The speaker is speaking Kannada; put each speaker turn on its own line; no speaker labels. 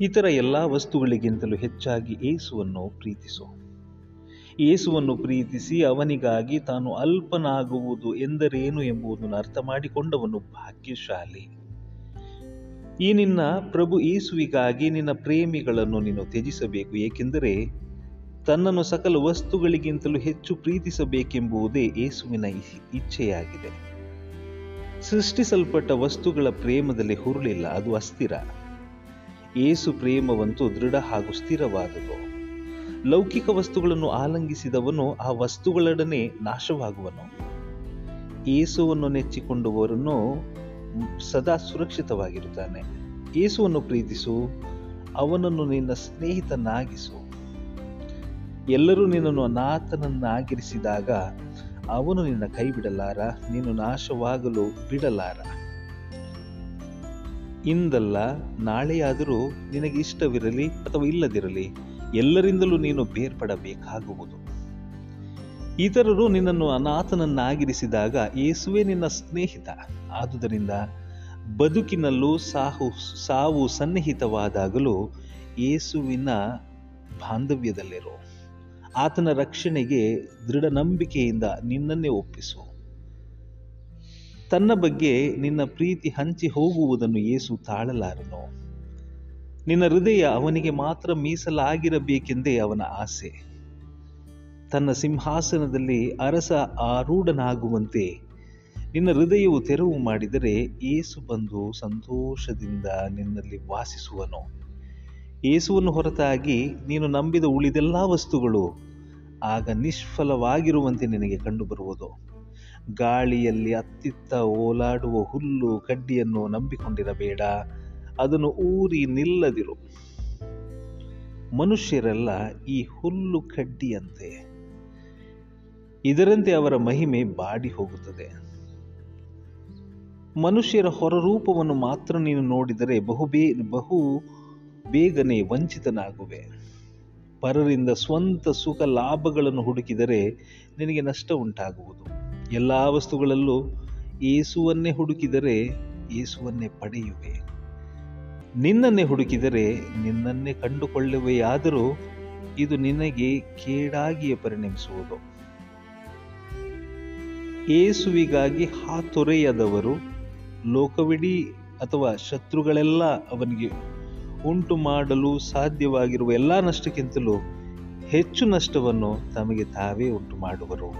ಇತರ ಎಲ್ಲ ವಸ್ತುಗಳಿಗಿಂತಲೂ ಹೆಚ್ಚಾಗಿ ಏಸುವನ್ನು ಪ್ರೀತಿಸು. ಏಸುವನ್ನು ಪ್ರೀತಿಸಿ ಅವನಿಗಾಗಿ ತಾನು ಅಲ್ಪನಾಗುವುದು ಎಂದರೇನು ಎಂಬುದನ್ನು ಅರ್ಥ ಮಾಡಿಕೊಂಡವನು ಭಾಗ್ಯಶಾಲಿ. ಈ ನಿನ್ನ ಪ್ರಭು ಏಸುವಿಗಾಗಿ ನಿನ್ನ ಪ್ರೇಮಿಗಳನ್ನು ನೀನು ತ್ಯಜಿಸಬೇಕು, ಏಕೆಂದರೆ ತನ್ನನ್ನು ಸಕಲ ವಸ್ತುಗಳಿಗಿಂತಲೂ ಹೆಚ್ಚು ಪ್ರೀತಿಸಬೇಕೆಂಬುದೇ ಏಸುವಿನ ಇಚ್ಛೆಯಾಗಿದೆ. ಸೃಷ್ಟಿಸಲ್ಪಟ್ಟ ವಸ್ತುಗಳ ಪ್ರೇಮದಲ್ಲಿ ಹುರುಳಿಲ್ಲ, ಅದು ಅಸ್ಥಿರ. ಏಸು ಪ್ರೇಮವಂತೂ ದೃಢ ಹಾಗೂ ಸ್ಥಿರವಾದುದು. ಲೌಕಿಕ ವಸ್ತುಗಳನ್ನು ಆಲಂಗಿಸಿದವನು ಆ ವಸ್ತುಗಳೊಡನೆ ನಾಶವಾಗುವನು. ಏಸುವನ್ನು ನೆಚ್ಚಿಕೊಂಡವರನ್ನು ಸದಾ ಸುರಕ್ಷಿತವಾಗಿರುತ್ತಾನೆ. ಏಸುವನ್ನು ಪ್ರೀತಿಸು, ಅವನನ್ನು ನಿನ್ನ ಸ್ನೇಹಿತನಾಗಿಸು. ಎಲ್ಲರೂ ನಿನ್ನನ್ನು ಅನಾಥನನ್ನಾಗಿರಿಸಿದಾಗ ಅವನು ನಿನ್ನ ಕೈ ಬಿಡಲಾರ ನೀನು ನಾಶವಾಗಲು ಬಿಡಲಾರ. ಇಂದಲ್ಲ ನಾಳೆಯಾದರೂ ನಿನಗೆ ಇಷ್ಟವಿರಲಿ ಅಥವಾ ಇಲ್ಲದಿರಲಿ, ಎಲ್ಲರಿಂದಲೂ ನೀನು ಬೇರ್ಪಡಬೇಕಾಗುವುದು. ಇತರರು ನಿನ್ನನ್ನು ಅನಾಥನನ್ನಾಗಿರಿಸಿದಾಗ ಯೇಸುವೆ ನಿನ್ನ ಸ್ನೇಹಿತ. ಆದುದರಿಂದ ಬದುಕಿನಲ್ಲೂ ಸಾಹು, ಸಾವು ಸನ್ನಿಹಿತವಾದಾಗಲೂ ಏಸುವಿನ ಬಾಂಧವ್ಯದಲ್ಲಿರು. ಆತನ ರಕ್ಷಣೆಗೆ ದೃಢ ನಂಬಿಕೆಯಿಂದ ನಿನ್ನನ್ನೇ ಒಪ್ಪಿಸು. ತನ್ನ ಬಗ್ಗೆ ನಿನ್ನ ಪ್ರೀತಿ ಹಂಚಿ ಹೋಗುವುದನ್ನು ಏಸು ತಾಳಲಾರನು. ನಿನ್ನ ಹೃದಯ ಅವನಿಗೆ ಮಾತ್ರ ಮೀಸಲಾಗಿರಬೇಕೆಂದೇ ಅವನ ಆಸೆ. ತನ್ನ ಸಿಂಹಾಸನದಲ್ಲಿ ಅರಸ ಆರೂಢನಾಗುವಂತೆ ನಿನ್ನ ಹೃದಯವು ತೆರವು ಮಾಡಿದರೆ ಏಸು ಬಂದು ಸಂತೋಷದಿಂದ ನಿನ್ನಲ್ಲಿ ವಾಸಿಸುವನು. ಏಸುವನ್ನು ಹೊರತಾಗಿ ನೀನು ನಂಬಿದ ಉಳಿದೆಲ್ಲ ವಸ್ತುಗಳು ಆಗ ನಿಷ್ಫಲವಾಗಿರುವಂತೆ ನಿನಗೆ ಕಂಡುಬರುವುದು. ಗಾಳಿಯಲ್ಲಿ ಅತ್ತಿತ್ತ ಓಲಾಡುವ ಹುಲ್ಲು ಕಡ್ಡಿಯನ್ನು ನಂಬಿಕೊಂಡಿರಬೇಡ. ಅದನ್ನು ಊರಿ ನಿಲ್ಲದಿರು. ಮನುಷ್ಯರೆಲ್ಲ ಈ ಹುಲ್ಲು ಕಡ್ಡಿಯಂತೆ ಇದರಂತೆ ಅವರ ಮಹಿಮೆ ಬಾಡಿ ಹೋಗುತ್ತದೆ. ಮನುಷ್ಯರ ಹೊರರೂಪವನ್ನು ಮಾತ್ರ ನೀನು ನೋಡಿದರೆ ಬಹು ಬೇ, ಬಹು ಬೇಗನೆ ವಂಚಿತನಾಗುವೆ. ಪರರಿಂದ ಸ್ವಂತ ಸುಖ ಲಾಭಗಳನ್ನು ಹುಡುಕಿದರೆ ನಿನಗೆ ನಷ್ಟ ಉಂಟಾಗುವುದು. ಎಲ್ಲ ವಸ್ತುಗಳಲ್ಲೂ ಏಸುವನ್ನೇ ಹುಡುಕಿದರೆ ಏಸುವನ್ನೇ ಪಡೆಯುವೆ. ನಿನ್ನನ್ನೇ ಹುಡುಕಿದರೆ ನಿನ್ನನ್ನೇ ಕಂಡುಕೊಳ್ಳುವೆಯಾದರೂ ಇದು ನಿನಗೆ ಕೇಡಾಗಿಯೇ ಪರಿಣಮಿಸುವುದು. ಏಸುವಿಗಾಗಿ ಹಾತೊರೆಯದವರು ಲೋಕವಿಡೀ ಅಥವಾ ಶತ್ರುಗಳೆಲ್ಲ ಅವನಿಗೆ ಉಂಟು ಮಾಡಲು ಸಾಧ್ಯವಾಗಿರುವ ಎಲ್ಲ ನಷ್ಟಕ್ಕಿಂತಲೂ ಹೆಚ್ಚು ನಷ್ಟವನ್ನು ತಮಗೆ ತಾವೇ ಉಂಟು ಮಾಡುವರು.